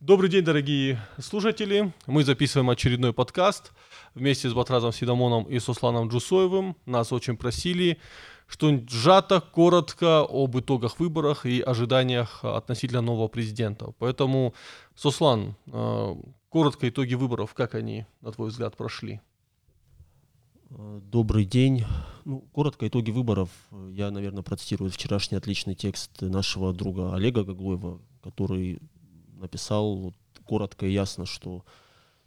Добрый день, дорогие слушатели. Мы записываем очередной подкаст вместе с Батразом Сидамоном и Сусланом Джусоевым. Нас очень просили что-нибудь сжато, коротко об итогах выборов и ожиданиях относительно нового президента. Поэтому, Суслан, э, коротко итоги выборов, как они, на твой взгляд, прошли? Добрый день. Ну, коротко итоги выборов. Я, наверное, процитирую вчерашний отличный текст нашего друга Олега Гаглоева, который написал коротко и ясно, что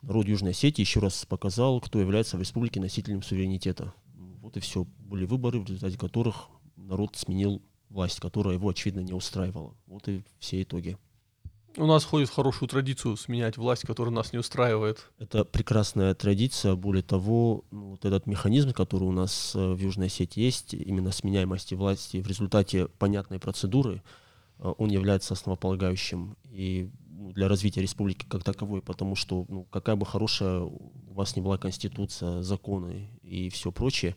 народ Южной Осетии еще раз показал, кто является в республике носителем суверенитета. Вот и все. Были выборы, в результате которых народ сменил власть, которая его, очевидно, не устраивала. Вот и все итоги. У нас входит в хорошую традицию сменять власть, которая нас не устраивает. Это прекрасная традиция. Более того, ну, вот этот механизм, который у нас э, в Южной Осетии есть, именно сменяемости власти в результате понятной процедуры, э, он является основополагающим и для развития республики как таковой, потому что ну, какая бы хорошая у вас не была конституция, законы и все прочее,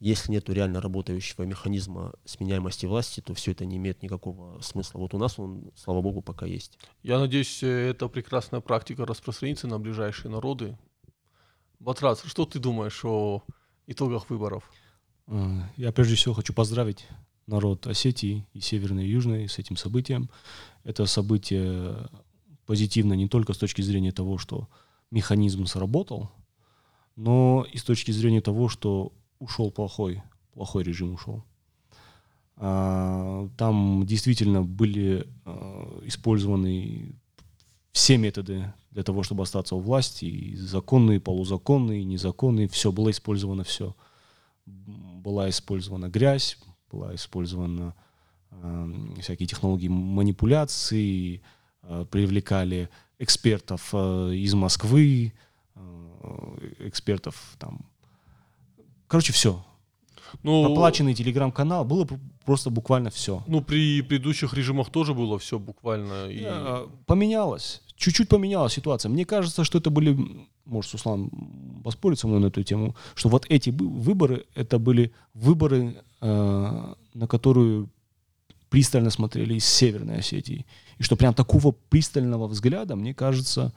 если нет реально работающего механизма сменяемости власти, то все это не имеет никакого смысла. Вот у нас он, слава богу, пока есть. Я надеюсь, э, эта прекрасная практика распространится на ближайшие народы. Батрас, что ты думаешь о итогах выборов? А, я прежде всего хочу поздравить народ Осетии и Северной и Южной с этим событием. Это событие позитивно не только с точки зрения того, что механизм сработал, но и с точки зрения того, что ушел плохой, плохой режим ушел. А, там действительно были а, использованы все методы для того, чтобы остаться у власти, и законные, полузаконные, незаконные, все, было использовано все. Была использована грязь, была использована э, всякие технологии манипуляции, привлекали экспертов э, из Москвы, э, экспертов там Короче, все. Ну, Оплаченный телеграм-канал, было просто буквально все. Ну, при предыдущих режимах тоже было все буквально. И... Поменялось. Чуть-чуть поменялась ситуация. Мне кажется, что это были, может, Суслан поспорит со мной на эту тему, что вот эти выборы, это были выборы, э, на которую пристально смотрели из Северной Осетии. И что прям такого пристального взгляда, мне кажется,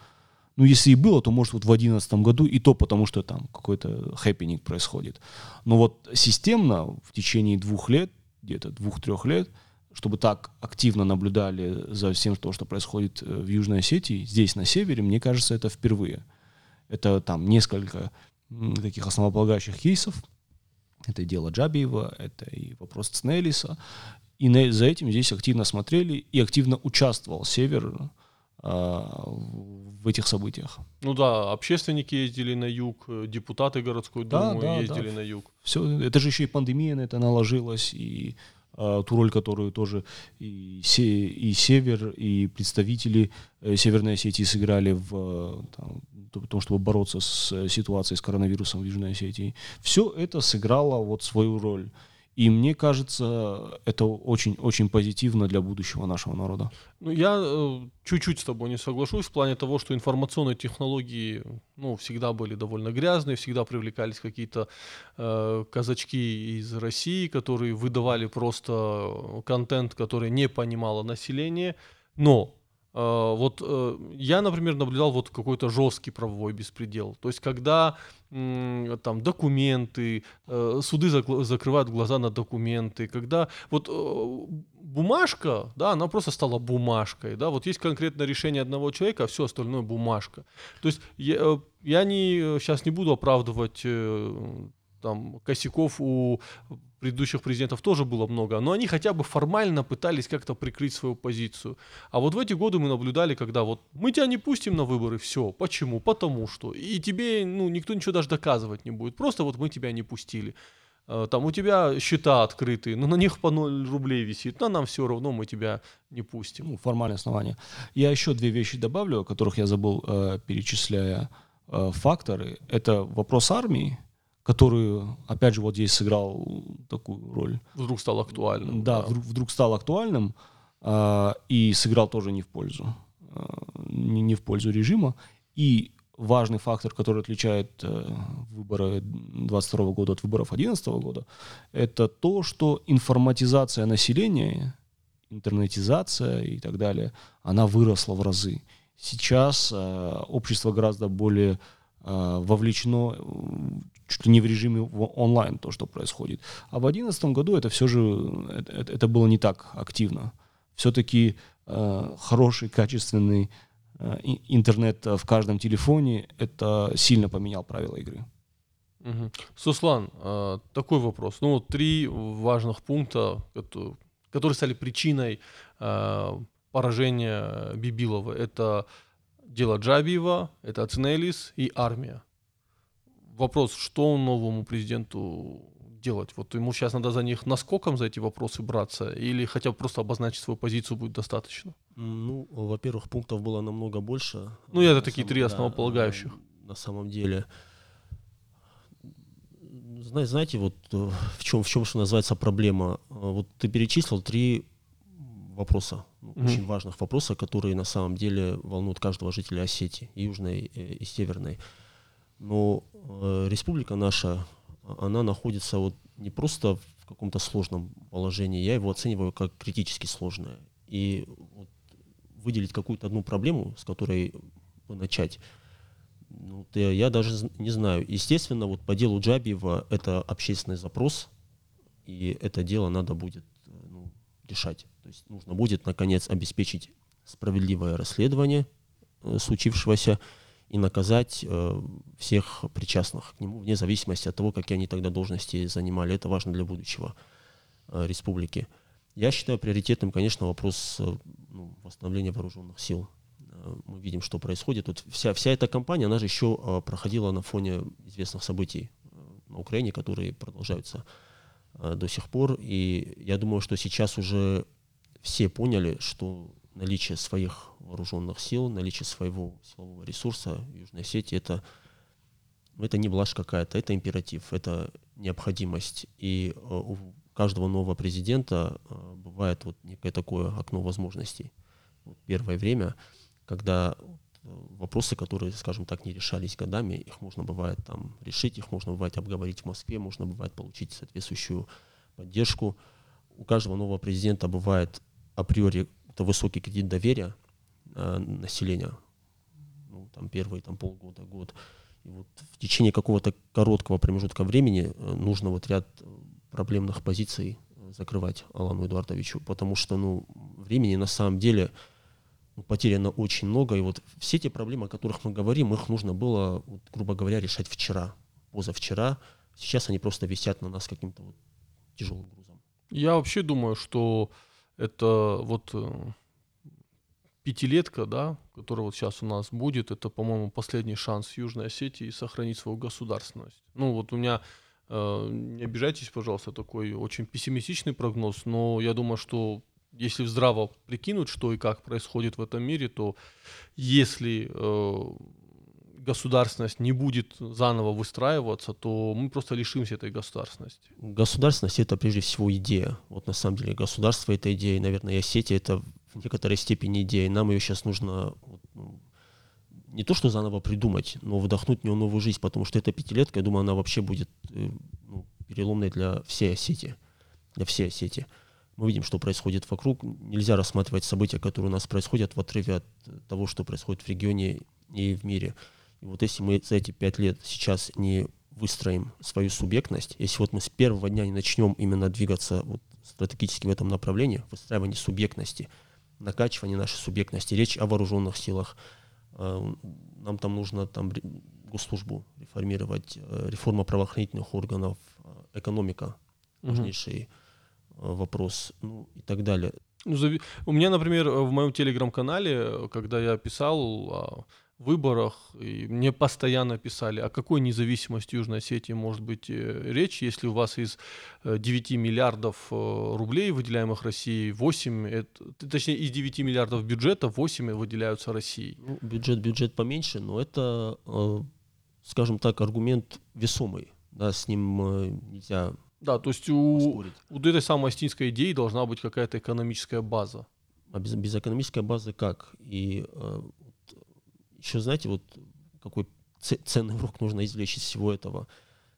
ну, если и было, то, может, вот в 2011 году, и то потому, что там какой-то хэппинг происходит. Но вот системно в течение двух лет, где-то двух-трех лет, чтобы так активно наблюдали за всем, то, что происходит э, в Южной Осетии, здесь, на севере, мне кажется, это впервые. Это там несколько таких основополагающих кейсов. Это дело Джабиева, это и вопрос Цнелиса. И на, за этим здесь активно смотрели и активно участвовал Север а, в этих событиях. Ну да, общественники ездили на юг, депутаты городской думы да, да, ездили да. на юг. Все, это же еще и пандемия на это наложилась, и э, ту роль, которую тоже и, се, и Север, и представители э, Северной Осетии сыграли в там, том, чтобы бороться с ситуацией с коронавирусом в Южной Осетии. Все это сыграло вот свою роль. И мне кажется, это очень-очень позитивно для будущего нашего народа. Ну, я э, чуть-чуть с тобой не соглашусь в плане того, что информационные технологии ну, всегда были довольно грязные, всегда привлекались какие-то э, казачки из России, которые выдавали просто контент, который не понимало население. Но вот uh, я, например, наблюдал вот какой-то жесткий правовой беспредел. То есть, когда там документы, uh, суды зак- закрывают глаза на документы, когда вот бумажка, да, она просто стала бумажкой, да, вот есть конкретное решение одного человека, а все остальное бумажка. То есть я, э, я не, сейчас не буду оправдывать э, там косяков у предыдущих президентов тоже было много, но они хотя бы формально пытались как-то прикрыть свою позицию. А вот в эти годы мы наблюдали, когда вот мы тебя не пустим на выборы, все. Почему? Потому что. И тебе, ну, никто ничего даже доказывать не будет. Просто вот мы тебя не пустили. Э, там у тебя счета открытые, но на них по 0 рублей висит, но нам все равно мы тебя не пустим. Ну, формальное основание. Я еще две вещи добавлю, о которых я забыл, э, перечисляя э, факторы. Это вопрос армии, который, опять же, вот здесь сыграл такую роль. Вдруг стал актуальным. Да, да. Вдруг, вдруг стал актуальным э, и сыграл тоже не в пользу, э, не, не в пользу режима. И важный фактор, который отличает э, выборы 22 года от выборов 2011 года, это то, что информатизация населения, интернетизация и так далее, она выросла в разы. Сейчас э, общество гораздо более э, вовлечено чуть ли не в режиме онлайн то, что происходит. А в 2011 году это все же это, это было не так активно. Все-таки э, хороший, качественный э, интернет в каждом телефоне это сильно поменял правила игры. Угу. Суслан, э, такой вопрос. Ну, три важных пункта, которые стали причиной э, поражения Бибилова. Это дело Джабиева, это Ацинелис и армия. Вопрос, что новому президенту делать? Вот ему сейчас надо за них наскоком за эти вопросы браться или хотя бы просто обозначить свою позицию будет достаточно? Ну, во-первых, пунктов было намного больше. Ну, это такие три основополагающих. Да, на самом деле знаете, вот э, в чем, в чем, что называется, проблема. Э, вот ты перечислил три вопроса, mm-hmm. очень важных вопроса, которые на самом деле волнуют каждого жителя Осетии, южной, э, и северной. Но э, республика наша, она находится вот не просто в каком-то сложном положении, я его оцениваю как критически сложное. И вот выделить какую-то одну проблему, с которой начать, ну, я, я даже не знаю. Естественно, вот по делу Джабиева это общественный запрос, и это дело надо будет ну, решать. То есть нужно будет, наконец, обеспечить справедливое расследование э, случившегося и наказать э, всех причастных к нему, вне зависимости от того, какие они тогда должности занимали. Это важно для будущего э, республики. Я считаю приоритетным, конечно, вопрос э, ну, восстановления вооруженных сил Э, мы видим, что происходит. Вот вся, вся эта кампания, она же еще э, проходила на фоне известных событий на Украине, которые продолжаются до сих пор. И я думаю, что сейчас уже все поняли, что наличие своих вооруженных сил, наличие своего силового ресурса Южной Осетии это, это не блажь какая-то, это императив, это необходимость. И у каждого нового президента бывает вот некое такое окно возможностей. Вот первое время – когда вопросы, которые, скажем так, не решались годами, их можно бывает там решить, их можно бывает обговорить в Москве, можно бывает получить соответствующую поддержку. У каждого нового президента бывает априори это высокий кредит доверия э, населения, ну, там первые там, полгода, год. И вот в течение какого-то короткого промежутка времени э, нужно вот ряд проблемных позиций закрывать Алану Эдуардовичу, потому что ну, времени на самом деле потеряно очень много. И вот все те проблемы, о которых мы говорим, их нужно было, вот, грубо говоря, решать вчера, позавчера. Сейчас они просто висят на нас каким-то вот тяжелым грузом. Я вообще думаю, что это вот э, пятилетка, да, которая вот сейчас у нас будет, это, по-моему, последний шанс Южной Осетии сохранить свою государственность. Ну вот у меня э, не обижайтесь, пожалуйста, такой очень пессимистичный прогноз, но я думаю, что если здраво прикинуть, что и как происходит в этом мире, то если э, государственность не будет заново выстраиваться, то мы просто лишимся этой государственности. Государственность это прежде всего идея. Вот на самом деле государство это идея, наверное, и сети это в некоторой степени идея. Нам ее сейчас нужно ну, не то что заново придумать, но вдохнуть в нее новую жизнь, потому что эта пятилетка, я думаю, она вообще будет э, ну, переломной для всей сети, для всей сети мы видим, что происходит вокруг. Нельзя рассматривать события, которые у нас происходят в отрыве от того, что происходит в регионе и в мире. И вот если мы за эти пять лет сейчас не выстроим свою субъектность, если вот мы с первого дня не начнем именно двигаться вот стратегически в этом направлении, выстраивание субъектности, накачивание нашей субъектности, речь о вооруженных силах, э, нам там нужно там госслужбу реформировать, э, реформа правоохранительных органов, э, экономика, важнейший угу вопрос, ну и так далее. Ну, у меня, например, в моем телеграм-канале, когда я писал о выборах, и мне постоянно писали, о какой независимости Южной Осетии может быть э, речь, если у вас из 9 э, миллиардов рублей, выделяемых Россией, 8, это, точнее, из 9 миллиардов бюджета 8 выделяются Россией. Ну, бюджет, бюджет поменьше, но это, скажем так, аргумент весомый. Да, с ним нельзя да, то есть у, у этой самой астинской идеи должна быть какая-то экономическая база. А без, без экономической базы как? И э, еще, знаете, вот какой ценный урок нужно извлечь из всего этого.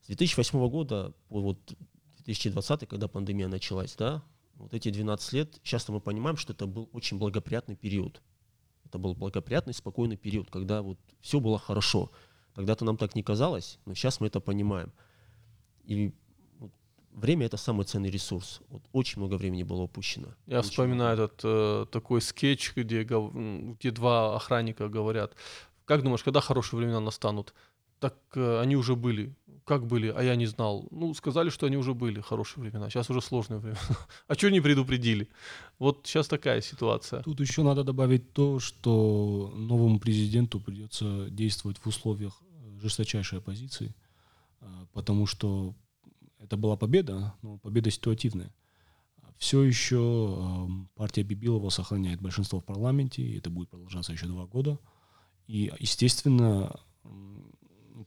С 2008 года по вот 2020, когда пандемия началась, да, вот эти 12 лет, сейчас мы понимаем, что это был очень благоприятный период. Это был благоприятный, спокойный период, когда вот все было хорошо. Когда-то нам так не казалось, но сейчас мы это понимаем. И время это самый ценный ресурс. Вот очень много времени было упущено. Я Очень вспоминаю много. этот э, такой скетч, где, где два охранника говорят, как думаешь, когда хорошие времена настанут? Так э, они уже были. Как были? А я не знал. Ну, сказали, что они уже были, хорошие времена. Сейчас уже сложные времена. А что не предупредили? Вот сейчас такая ситуация. Тут еще надо добавить то, что новому президенту придется действовать в условиях э, жесточайшей оппозиции, э, потому что это была победа, но победа ситуативная. Все еще э, партия Бибилова сохраняет большинство в парламенте, и это будет продолжаться еще два года. И, естественно,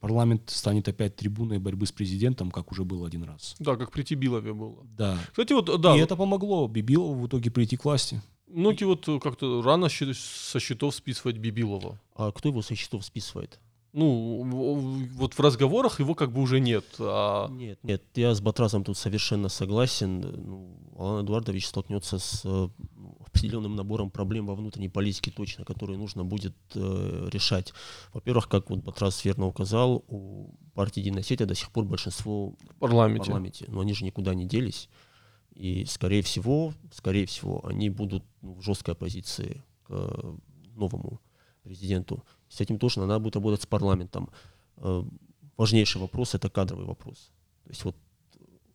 парламент станет опять трибуной борьбы с президентом, как уже было один раз. Да, как при Тибилове было. Да. Кстати, вот, да, и вот это помогло Бибилову в итоге прийти к власти. многие вот э, как-то рано со счетов списывать Бибилова. А кто его со счетов списывает? Ну, вот в разговорах его как бы уже нет. А Нет, нет, я с Батразом тут совершенно согласен. Ну, Алан Эдуардович столкнется с э, определенным набором проблем во внутренней политике точно, которые нужно будет э, решать. Во-первых, как вот Батраз верно указал, у партии Единая сеть до сих пор большинство в в парламенте. парламенте, но они же никуда не делись. И, скорее всего, скорее всего, они будут ну, в жесткой оппозиции к новому президенту. С этим тоже надо будет работать с парламентом. Э, Важнейший вопрос – это кадровый вопрос. То есть вот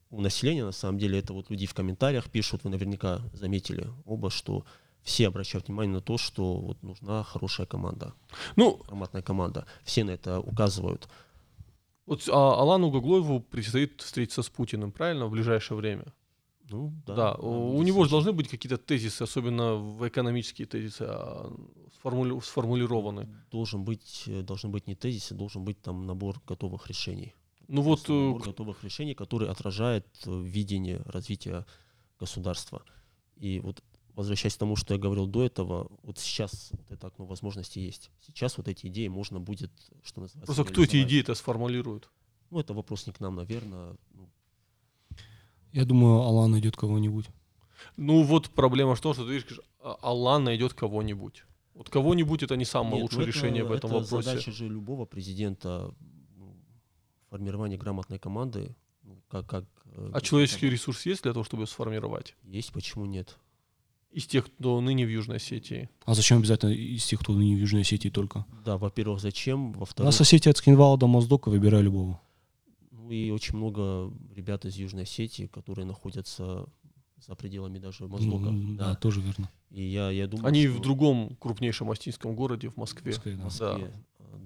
у населения, на самом деле, это вот люди в комментариях пишут, вы наверняка заметили оба, что все обращают внимание на то, что вот нужна хорошая команда, Ну, грамотная команда. Все на это указывают. вот а, Алану Гаглоеву предстоит встретиться с Путиным, правильно, в ближайшее время? Ну, Да, да, у, него же должны быть какие-то тезисы, особенно в экономические тезисы, а, сформули- сформулированы. должен быть, э, должны быть не тезисы, должен быть там набор готовых решений. Ну вот, Просто э, набор готовых решений, который отражает э, видение развития государства. И вот возвращаясь к тому, что я говорил до этого, вот сейчас вот это окно возможностей есть. Сейчас вот эти идеи можно будет, что называется, просто кто эти реализовать. идеи-то сформулирует? Ну, это вопрос не к нам, наверное. Ну, Я думаю, Алан найдет кого-нибудь. Ну вот проблема в том, что ты видишь, а- Алан найдет кого-нибудь. Вот кого-нибудь это не самое нет, лучшее ну, решение в это- этом это вопросе. задача же любого президента, ну, формирование грамотной команды. ну, как, как, э, А человеческий ресурс есть для того, чтобы ее сформировать? Есть, почему нет? Из тех, кто ныне в Южной Осетии. А зачем обязательно из тех, кто не в Южной Осетии только? Да, во-первых, зачем? Во-вторых, нас Осетия от Скинвала до Моздока, выбирай любого. Ну и очень много ребят из Южной Осетии, которые находятся за пределами даже Моздока. М, Да, Да. тоже верно. И я, я думаю, Они что в другом крупнейшем астинском городе, в Москве. Москве, да. в Москве,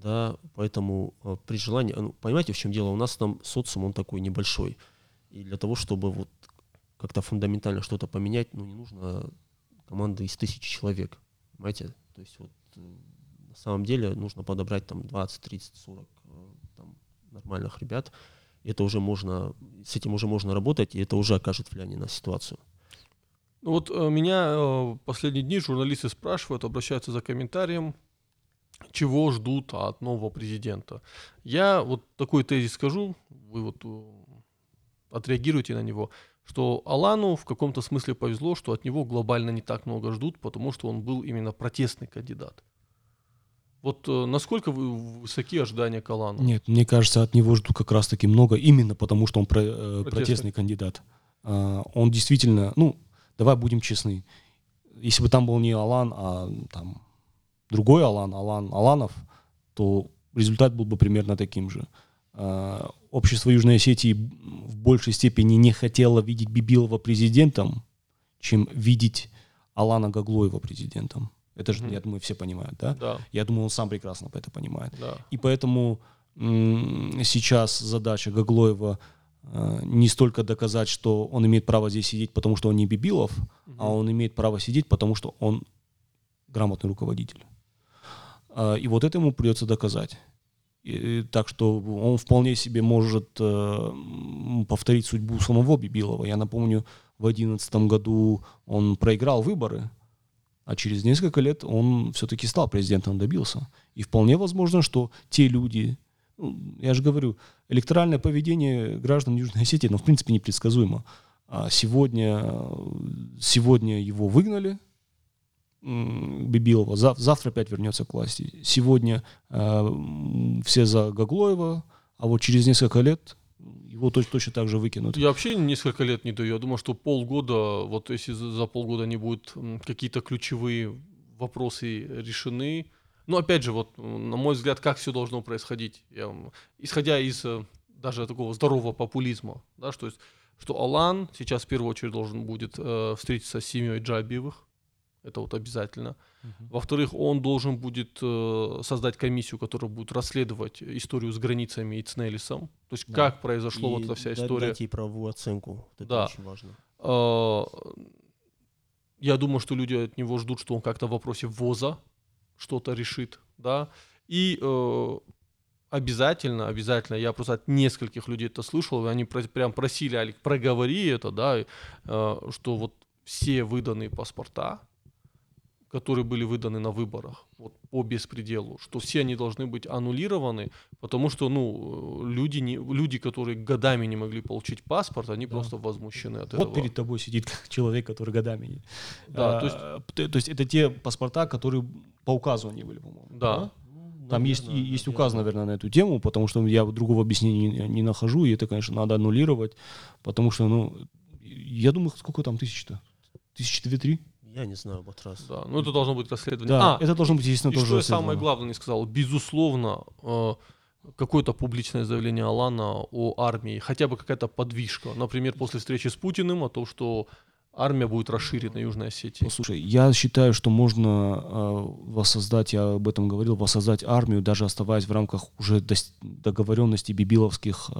да, поэтому э, при желании, э, ну, понимаете, в чем дело? У нас там социум, он такой небольшой. И для того, чтобы вот как-то фундаментально что-то поменять, ну не нужно команды из тысячи человек, понимаете? То есть вот э, на самом деле нужно подобрать там 20, 30, 40 э, там, нормальных ребят. Это уже можно, с этим уже можно работать, и это уже окажет влияние на ситуацию. Ну вот э, меня э, последние дни журналисты спрашивают, обращаются за комментарием, чего ждут от нового президента. Я вот такой тезис скажу, вы вот э, отреагируйте на него, что Алану в каком-то смысле повезло, что от него глобально не так много ждут, потому что он был именно протестный кандидат. Вот э, насколько вы, высоки ожидания к Алану? Нет, мне кажется, от него ждут как раз-таки много, именно потому что он про- э, Протестный. протестный кандидат. А, Он действительно, ну, давай будем честны. Если бы там был не Алан, а там другой Алан, Алан Аланов, то результат был бы примерно таким же. А, Общество Южной Осетии в большей степени не хотело видеть Бибилова президентом, чем видеть Алана Гаглоева президентом. Это же, Мгм. я думаю, все понимают, да? Да, Я думаю, он сам прекрасно это понимает. да. И поэтому м, сейчас задача Гаглоева э, не столько доказать, что он имеет право здесь сидеть, потому что он не Бибилов, а он имеет право сидеть, потому что он грамотный руководитель. А, И вот это ему придется доказать. И, так что он вполне себе может э, повторить судьбу самого Бибилова. Я напомню, в 2011 году он проиграл выборы, а через несколько лет он все-таки стал президентом, добился. И вполне возможно, что те люди, ну, я же говорю, электоральное поведение граждан Южной Осетии, ну, в принципе, непредсказуемо. А сегодня, сегодня его выгнали, Бибилова. завтра опять вернется к власти. Сегодня э, все за Гаглоева, а вот через несколько лет его точно, точно так же выкинут. Я вообще несколько лет не даю. Я думаю, что полгода, вот если за, полгода не будут какие-то ключевые вопросы решены, ну, опять же, вот, на мой взгляд, как все должно происходить, я, исходя из э, даже такого здорового популизма, да, что есть, что Алан сейчас в первую очередь должен будет э, встретиться с семьей Джабиевых, это вот обязательно. Uh-huh. Во-вторых, он должен будет э, создать комиссию, которая будет расследовать историю с границами и Цнелисом. То есть да. как произошла вот эта вся история. Дать ей правовую оценку. Это да. очень важно. Э, я думаю, что люди от него ждут, что он как-то в вопросе ВОЗа что-то решит, да. И э, обязательно, обязательно, я просто от нескольких людей это слышал, и они про, прям просили, Алик, проговори это, да, э, что вот все выданные паспорта, которые были выданы на выборах вот, по беспределу, что все они должны быть аннулированы, потому что ну, люди, не, люди, которые годами не могли получить паспорт, они да. просто возмущены от вот этого. Вот перед тобой сидит человек, который годами... Да, а, то, есть, то, есть это те паспорта, которые по указу они были, по-моему. Да. да? Там наверное, есть, есть указ, наверное, на эту тему, потому что я другого объяснения не, не нахожу, и это, конечно, надо аннулировать, потому что, ну, я думаю, сколько там тысяч-то? Тысячи две-три? Я не знаю, вот раз. Да, ну это должно быть расследование. Да, а, это должно быть, естественно, и тоже что я самое главное не сказал, безусловно, э, какое-то публичное заявление Алана о армии, хотя бы какая-то подвижка, например, после встречи с Путиным о том, что армия будет расширена Южной Осетии. Послушай, я считаю, что можно э, воссоздать, я об этом говорил, воссоздать армию, даже оставаясь в рамках уже договоренностей бибиловских э,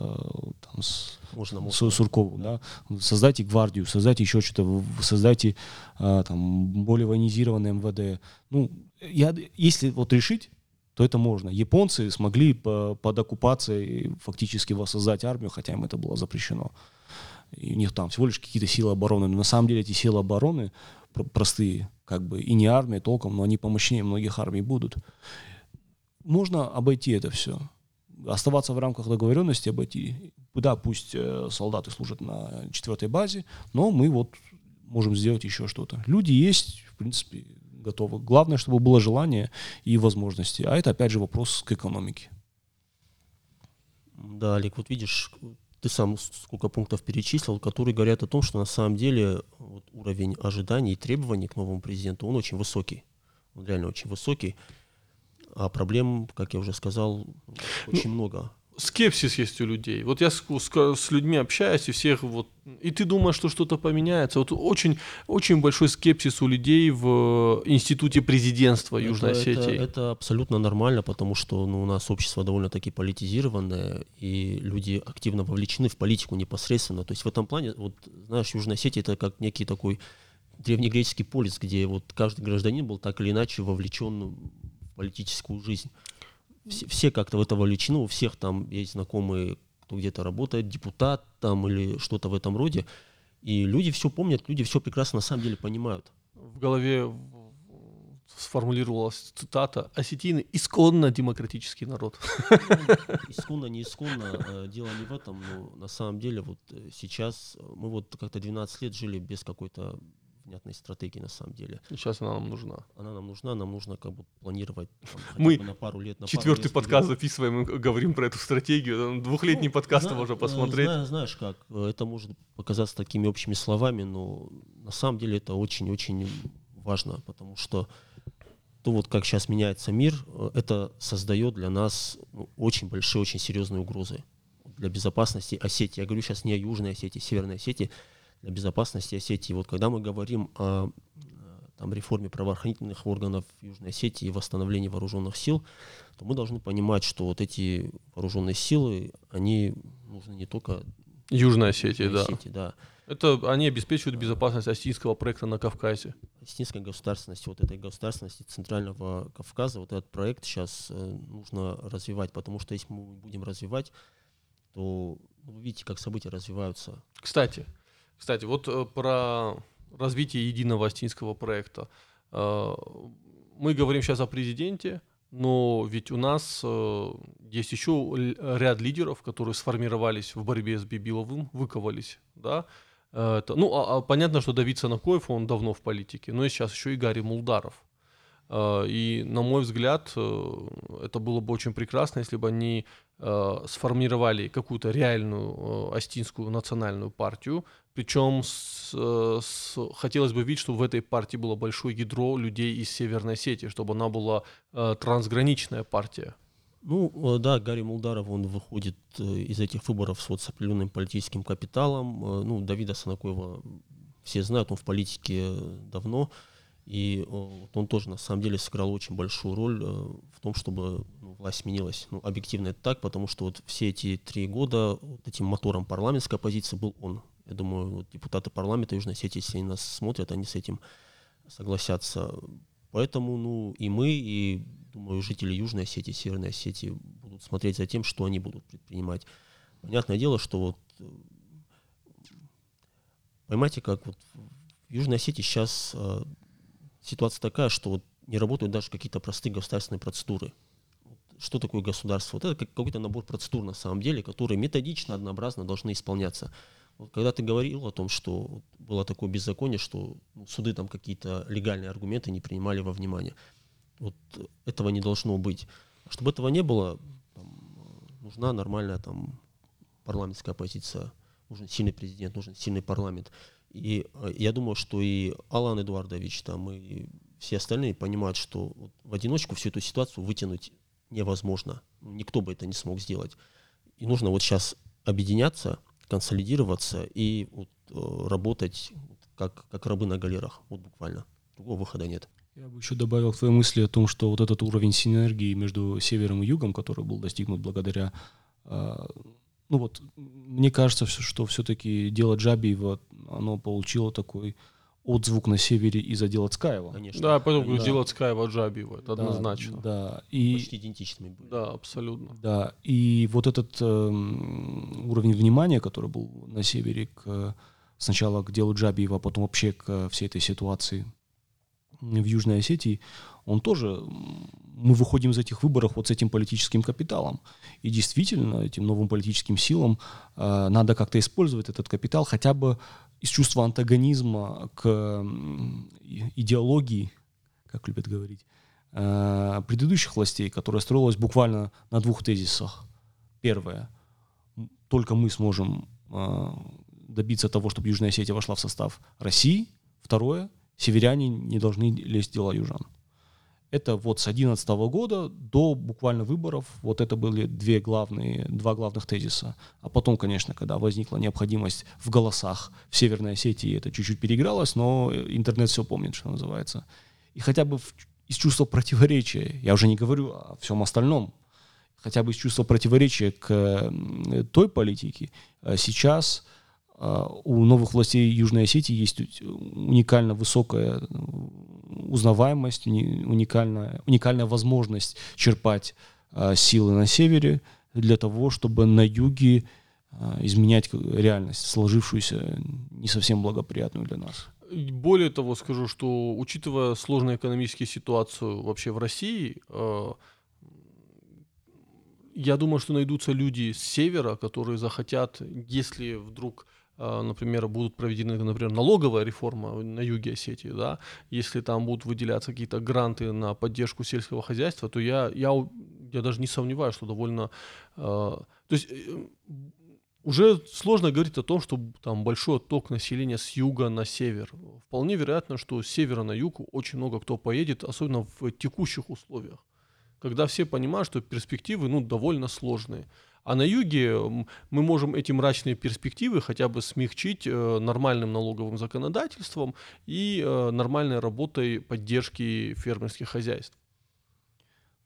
там, с, можно, можно. с Сурковым. Да? Создайте гвардию, создайте еще что-то, создайте э, там, более военизированное МВД. Ну, я, если вот решить, то это можно. Японцы смогли по, под оккупацией фактически воссоздать армию, хотя им это было запрещено и у них там всего лишь какие-то силы обороны. Но на самом деле эти силы обороны простые, как бы, и не армия толком, но они помощнее многих армий будут. Можно обойти это все. Оставаться в рамках договоренности, обойти. Да, пусть э, солдаты служат на четвертой базе, но мы вот можем сделать еще что-то. Люди есть, в принципе, готовы. Главное, чтобы было желание и возможности. А это, опять же, вопрос к экономике. Да, Олег, вот видишь, ты сам сколько пунктов перечислил, которые говорят о том, что на самом деле вот, уровень ожиданий и требований к новому президенту, он очень высокий. Он реально очень высокий. А проблем, как я уже сказал, очень ну, много скепсис есть у людей. Вот я с, с, с людьми общаюсь, и всех вот... И ты думаешь, что что-то поменяется. Вот очень, очень большой скепсис у людей в институте президентства Южной это, Осетии. Это, это абсолютно нормально, потому что ну, у нас общество довольно-таки политизированное, и люди активно вовлечены в политику непосредственно. То есть в этом плане, вот знаешь, Южная Осетия это как некий такой древнегреческий полис, где вот каждый гражданин был так или иначе вовлечен в политическую жизнь все, все как-то в это вовлечены, у всех там есть знакомые, кто где-то работает, депутат там или что-то в этом роде. И люди все помнят, люди все прекрасно на самом деле понимают. В голове сформулировалась цитата «Осетины – исконно демократический народ». Исконно, не исконно, э, дело не в этом, но на самом деле вот э, сейчас мы вот как-то 12 лет жили без какой-то внятной стратегии на самом деле. Сейчас она нам нужна. Она нам нужна, нам нужно как бы планировать там, Мы на пару лет. На четвертый пару лет подкаст записываем и говорим про эту стратегию. Двухлетний ну, подкаст зна- можно посмотреть. Зна- знаешь как, э, это может показаться такими общими словами, но на самом деле это очень-очень важно, потому что то вот как сейчас меняется мир, э, это создает для нас ну, очень большие, очень серьезные угрозы для безопасности Осетии. Я говорю сейчас не о Южной Осетии, Северной Осетии, безопасности Осетии. Вот когда мы говорим о там, реформе правоохранительных органов Южной Осетии и восстановлении вооруженных сил, то мы должны понимать, что вот эти вооруженные силы, они нужны не только Южной Осетии, Южной да. Осетии, да. Это они обеспечивают безопасность осетинского проекта на Кавказе. Осетинская государственность, вот этой государственности Центрального Кавказа, вот этот проект сейчас э, нужно развивать, потому что если мы будем развивать, то ну, вы видите, как события развиваются. Кстати, кстати, вот э, про развитие единого астинского проекта. Э, мы говорим сейчас о президенте, но ведь у нас э, есть еще ряд лидеров, которые сформировались в борьбе с Бибиловым, выковались, да. Это, ну, а, а понятно, что Давид Санакоев, он давно в политике, но и сейчас еще и Гарри Мулдаров. И, на мой взгляд, это было бы очень прекрасно, если бы они сформировали какую-то реальную астинскую национальную партию, причем с, с, хотелось бы видеть, чтобы в этой партии было большое ядро людей из Северной Осетии, чтобы она была трансграничная партия. Ну, да, Гарри Мулдаров, он выходит из этих выборов с вот с определенным политическим капиталом. Ну, Давида Санакоева все знают, он в политике давно. И он тоже на самом деле сыграл очень большую роль э, в том, чтобы ну, власть сменилась. Ну, объективно это так, потому что вот все эти три года вот этим мотором парламентской оппозиции был он. Я думаю, вот депутаты парламента Южной Осетии, если они нас смотрят, они с этим согласятся. Поэтому, ну, и мы, и, думаю, жители Южной Осетии, Северной Осетии будут смотреть за тем, что они будут предпринимать. Понятное дело, что вот поймайте, как вот в Южной Осетии сейчас э, ситуация такая, что вот не работают даже какие-то простые государственные процедуры. Что такое государство? Вот это какой-то набор процедур на самом деле, которые методично, однообразно должны исполняться. Вот когда ты говорил о том, что было такое беззаконие, что ну, суды там какие-то легальные аргументы не принимали во внимание, вот этого не должно быть. А чтобы этого не было, там, нужна нормальная там парламентская оппозиция, нужен сильный президент, нужен сильный парламент. И э, я думаю, что и Алан Эдуардович там и все остальные понимают, что в одиночку всю эту ситуацию вытянуть невозможно. Никто бы это не смог сделать. И нужно вот сейчас объединяться, консолидироваться и вот, э, работать как, как рабы на галерах. Вот буквально. Другого выхода нет. Я бы еще добавил к твоей мысли о том, что вот этот уровень синергии между севером и югом, который был достигнут благодаря э, ну вот, мне кажется, что все-таки дело Джабиева, оно получило такой отзвук на севере из-за дела Цкаева. Конечно. Да, поэтому да. дело Цкаева да, однозначно. Да, и... Почти идентичными были. Да, абсолютно. Да, и вот этот э, уровень внимания, который был на севере к, сначала к делу Джабиева, а потом вообще к всей этой ситуации в Южной Осетии, он тоже, мы выходим из этих выборов вот с этим политическим капиталом. И действительно, этим новым политическим силам э, надо как-то использовать этот капитал хотя бы из чувства антагонизма к идеологии, как любят говорить, э, предыдущих властей, которая строилась буквально на двух тезисах. Первое. Только мы сможем э, добиться того, чтобы Южная Осетия вошла в состав России. Второе. Северяне не должны лезть в дела южан. Это вот с 2011 года до буквально выборов, вот это были две главные, два главных тезиса. А потом, конечно, когда возникла необходимость в голосах в Северной Осетии, это чуть-чуть переигралось, но интернет все помнит, что называется. И хотя бы в, из чувства противоречия, я уже не говорю о всем остальном, хотя бы из чувства противоречия к той политике, э, сейчас у новых властей Южной Осетии есть уникально высокая узнаваемость, уникальная, уникальная возможность черпать а, силы на севере для того, чтобы на юге а, изменять реальность, сложившуюся не совсем благоприятную для нас. Более того, скажу, что учитывая сложную экономическую ситуацию вообще в России, я думаю, что найдутся люди с севера, которые захотят, если вдруг а, например, будут проведены, например, налоговая реформа на юге Осетии, да, если там будут выделяться какие-то гранты на поддержку сельского хозяйства, то я, я, я даже не сомневаюсь, что довольно... Э, то есть э, уже сложно говорить о том, что там большой отток населения с юга на север. Вполне вероятно, что с севера на юг очень много кто поедет, особенно в текущих условиях, когда все понимают, что перспективы ну, довольно сложные. А на юге мы можем эти мрачные перспективы хотя бы смягчить э, нормальным налоговым законодательством и э, нормальной работой поддержки фермерских хозяйств.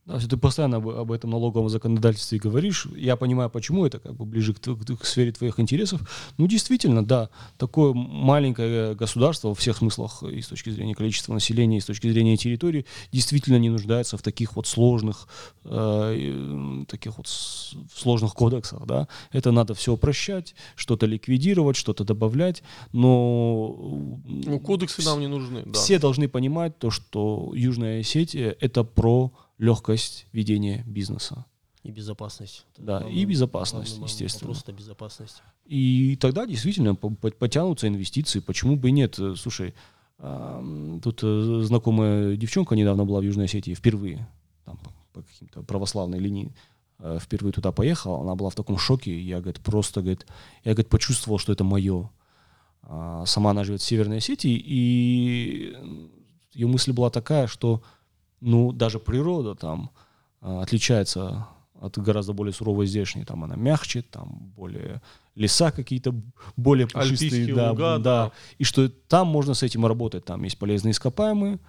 Да, если ты постоянно об, об этом налоговом законодательстве говоришь, я понимаю, почему это как бы ближе к, к, к сфере твоих интересов. Ну, действительно, да, такое маленькое государство во всех смыслах и с точки зрения количества населения, и с точки зрения территории действительно не нуждается в таких вот сложных, э, таких вот сложных кодексах, да. Это надо все упрощать, что-то ликвидировать, что-то добавлять, но... Ну, кодексы нам не нужны, да. Все должны понимать то, что Южная Осетия — это про легкость ведения бизнеса. И безопасность. Да, главный, и безопасность, главный, естественно. Просто безопасность. И тогда действительно потянутся инвестиции. Почему бы и нет? Слушай, Тут э, знакомая девчонка недавно была в Южной Осетии впервые, там, по, по каким-то православной линии, э, впервые туда поехала, она была в таком шоке, я, говорит, просто, говорит, я, говорит, почувствовал, что это мое. А, сама она живет в Северной Осетии, и ее мысль была такая, что, ну, даже природа там а, отличается от гораздо более суровой здешней. Там она мягче, там более леса какие-то более пушистые. Да, луга, да. да. И что там можно с этим работать. Там есть полезные ископаемые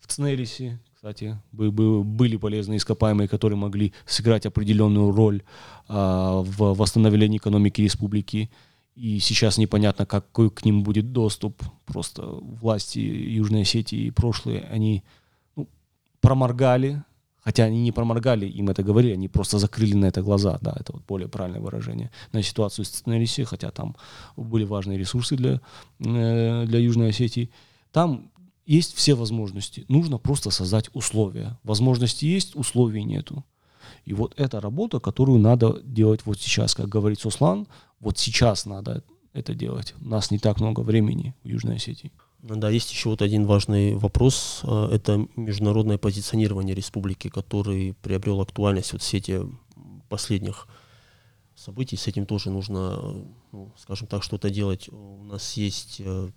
в Цнерисе, кстати, были полезные ископаемые, которые могли сыграть определенную роль а, в восстановлении экономики республики. И сейчас непонятно, какой к ним будет доступ. Просто власти Южной Осетии и прошлые, они проморгали Хотя они не проморгали, им это говорили, они просто закрыли на это глаза, да, это вот более правильное выражение, на ситуацию с Тенериссе, хотя там были важные ресурсы для, э, для Южной Осетии. Там есть все возможности, нужно просто создать условия. Возможности есть, условий нету. И вот эта работа, которую надо делать вот сейчас, как говорит Суслан, вот сейчас надо это делать. У нас не так много времени в Южной Осетии. Да, есть еще вот один важный вопрос. А, это международное позиционирование республики, который приобрел актуальность вот в сети последних событий. С этим тоже нужно, ну, скажем так, что-то делать. У нас есть э,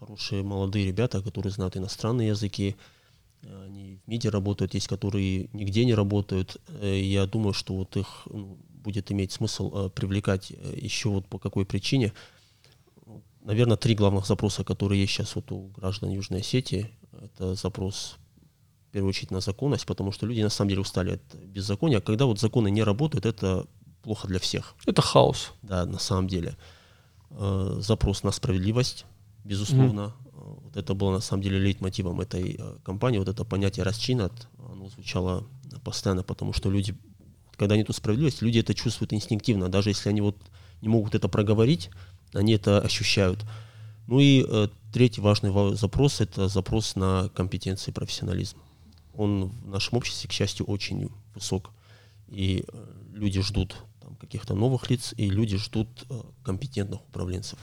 хорошие молодые ребята, которые знают иностранные языки, они в МИДе работают, есть которые нигде не работают. Э, я думаю, что вот их ну, будет иметь смысл э, привлекать еще вот по какой причине – наверное, три главных запроса, которые есть сейчас вот у граждан Южной Осетии. Это запрос, в первую очередь, на законность, потому что люди на самом деле устали от беззакония. А когда вот законы не работают, это плохо для всех. Это хаос. Да, на самом деле. Э, запрос на справедливость, безусловно. Mm. Вот это было на самом деле лейтмотивом этой э, кампании. Вот это понятие расчинат, оно звучало постоянно, потому что люди, когда нету справедливости, люди это чувствуют инстинктивно. Даже если они вот не могут это проговорить, они это ощущают. Ну и э, третий важный запрос – это запрос на компетенции и профессионализм. Он в нашем обществе, к счастью, очень высок. И э, люди ждут там, каких-то новых лиц, и люди ждут э, компетентных управленцев.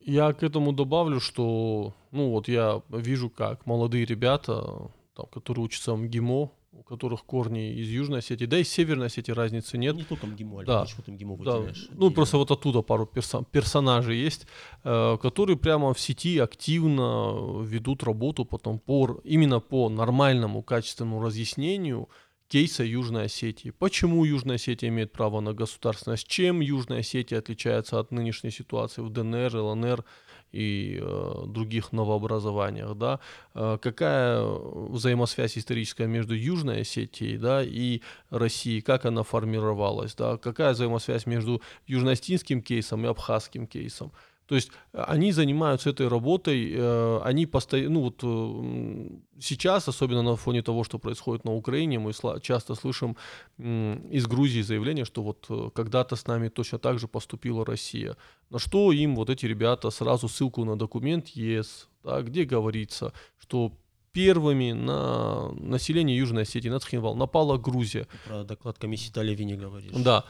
Я к этому добавлю, что ну вот я вижу, как молодые ребята, там, которые учатся в МГИМО, у которых корни из Южной Осетии, да и Северной Осетии разницы нет. Не только МГИМО, да. почему ты МГИМО да. Ну, просто вот оттуда пару персон- персонажей есть, э, которые прямо в сети активно ведут работу потом по, именно по нормальному, качественному разъяснению кейса Южной Осетии. Почему Южная Осетия имеет право на государственность? Чем Южная Осетия отличается от нынешней ситуации в ДНР, ЛНР и э, других новообразованиях, да, э, какая взаимосвязь историческая между Южной Осетией, да, и Россией, как она формировалась, да, какая взаимосвязь между южноостинским кейсом и абхазским кейсом. То есть э, они занимаются этой работой, э, они постоянно, ну вот э, сейчас, особенно на фоне того, что происходит на Украине, мы часто слышим из Грузии заявление, что вот когда-то с нами точно так же поступила Россия. На что им вот эти ребята сразу ссылку на документ ЕС, да, где говорится, что первыми на население Южной Осетии, на Цхинвал, напала Грузия. Про доклад комиссии Талеви не говоришь. Да.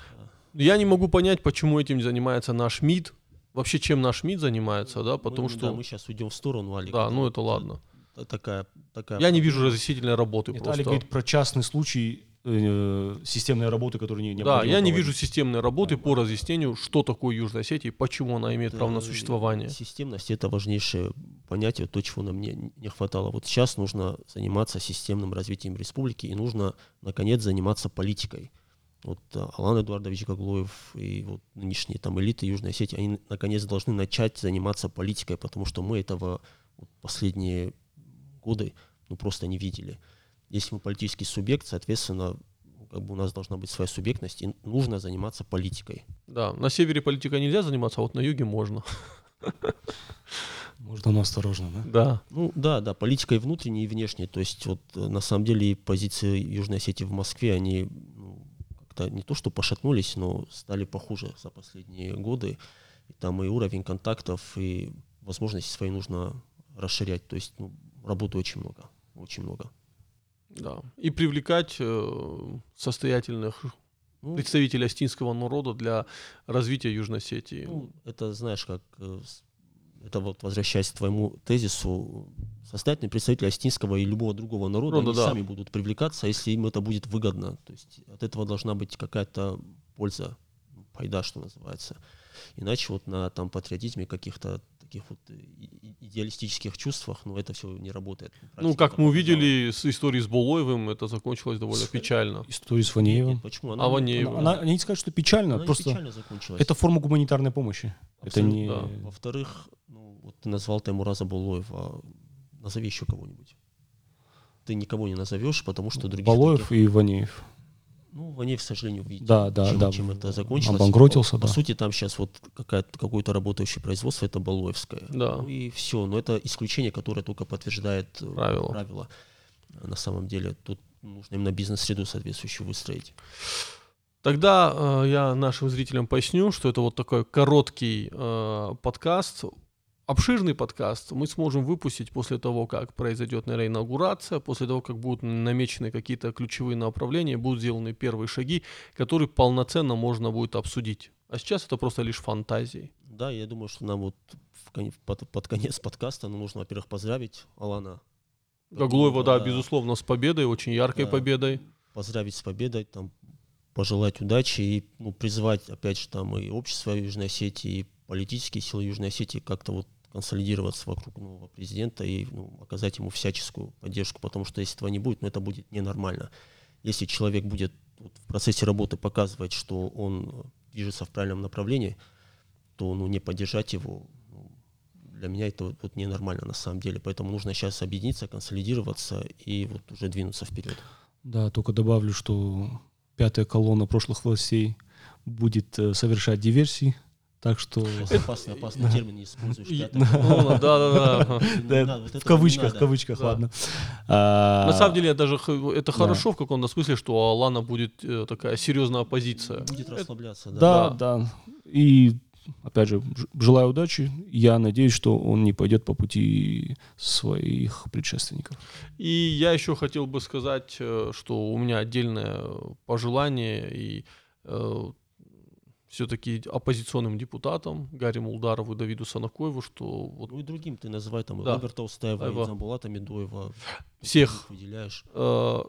Я не могу понять, почему этим занимается наш МИД, вообще чем наш МИД занимается, да, потому мы, что... Да, мы сейчас уйдем в сторону, Алик. Да, ну это ладно. Такая, такая... Я не вижу разъяснительной работы Нет, просто. Алик говорит про частный случай э, системной работы, которую не, Да, я не вижу системной работы да, по да. разъяснению, что такое Южная Осетия, почему она имеет это, право на существование. Системность — это важнейшее понятие, то, чего нам не, не хватало. Вот сейчас нужно заниматься системным развитием республики, и нужно, наконец, заниматься политикой вот э, Алан Эдуардович Гаглоев и вот нынешние там элиты Южной Осетии, они наконец должны начать заниматься политикой, потому что мы этого вот, последние годы ну, просто не видели. Если мы политический субъект, соответственно, как бы у нас должна быть своя субъектность, и нужно заниматься политикой. Да, на севере политикой нельзя заниматься, а вот на юге можно. Можно, но осторожно, да? Да. Ну да, да, политикой внутренней и внешней. То есть вот э, на самом деле позиции Южной Осетии в Москве, они как-то не то что пошатнулись, но стали похуже за последние годы. И там и уровень контактов, и возможности свои нужно расширять. То есть ну, работы очень много, очень много. Да. И привлекать э, состоятельных ну, представителей астинского народа для развития Южной Осетии. Ну, это, знаешь, как э, это вот возвращаясь к твоему тезису, состоятельные представители астинского и любого другого народа, Ну да, они да. сами будут привлекаться, если им это будет выгодно. То есть от этого должна быть какая-то польза, пайда, что называется. Иначе вот на там патриотизме каких-то таких вот и- идеалистических чувствах, ну это все не работает. Ну, Практика как мы увидели с историей с Булоевым, это закончилось довольно печально. История с Ванеевым. нет, почему? А Ванеева? Она, она- я не скажу, что печально, она просто печально закончилась. это форма гуманитарной помощи. Это Абсолютно, не... да. Во-вторых, ну, вот ты назвал Таймураза Булоева, назови еще кого-нибудь. Ты никого не назовешь, потому что других Балоев таких- и Ванеев. Ну, Ванеев, к сожалению, видите, Да, да, чем, да. чем это закончилось. Обанкротился, по, по да. сути, там сейчас вот какое-то работающее производство, это Балоевское. Да. Ну и все. Но это исключение, которое только подтверждает э, Правило. правила. На самом деле, тут нужно именно бизнес-среду соответствующую выстроить. Тогда э, я нашим зрителям поясню, что это вот такой короткий э, подкаст, обширный подкаст. Мы сможем выпустить после того, как произойдет, наверное, инаугурация, после того, как будут намечены какие-то ключевые направления, будут сделаны первые шаги, которые полноценно можно будет обсудить. А сейчас это просто лишь фантазии. Да, я думаю, что нам вот в под, под конец подкаста ну, нужно, во-первых, поздравить Алана. Гаглоева, да, да. безусловно, с победой, очень яркой Да. победой. поздравить с победой, там, пожелать удачи и ну, призвать, опять же, там и общество Южной Осетии, и политические силы Южной Осетии как-то вот консолидироваться вокруг нового президента и ну, оказать ему всяческую поддержку, потому что если этого не будет, ну, это будет ненормально. Если человек будет вот в процессе работы показывать, что он движется в правильном направлении, то ну, не поддержать его, ну, для меня это вот, вот ненормально на самом деле. Поэтому нужно сейчас объединиться, консолидироваться и вот уже двинуться вперед. Да, только добавлю, что пятая колонна прошлых властей будет э, совершать диверсии, так что... Сейчас опасный, опасный термин не используешь. Ну, Да, надо, вот в кавычках, в кавычках, Да. ладно. А, На самом деле, даже это Да. хорошо в каком-то смысле, что у Алана будет э, такая серьезная оппозиция. Будет расслабляться, да. Да, да. И опять же, желаю удачи. Я надеюсь, что он не пойдет по пути своих предшественников. И я еще хотел бы сказать, э, что у меня отдельное пожелание и все-таки оппозиционным депутатам Гарри Мулдарову и Давиду Санакоеву, что вот Ну и другим ты называй там Да. Роберта Устаева, Айва. Замбулата Медоева. Всех. Выделяешь. э,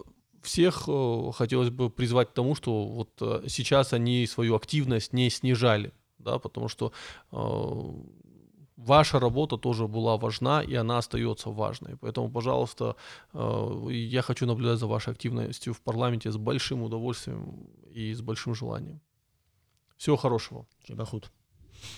всех э, хотелось бы призвать к тому, что вот э, сейчас они свою активность не снижали, да, потому что э, ваша работа тоже была важна, и она остается важной. Поэтому, пожалуйста, э, я хочу наблюдать за вашей активностью в парламенте с большим удовольствием и с большим желанием. Всего хорошего. Чебахут.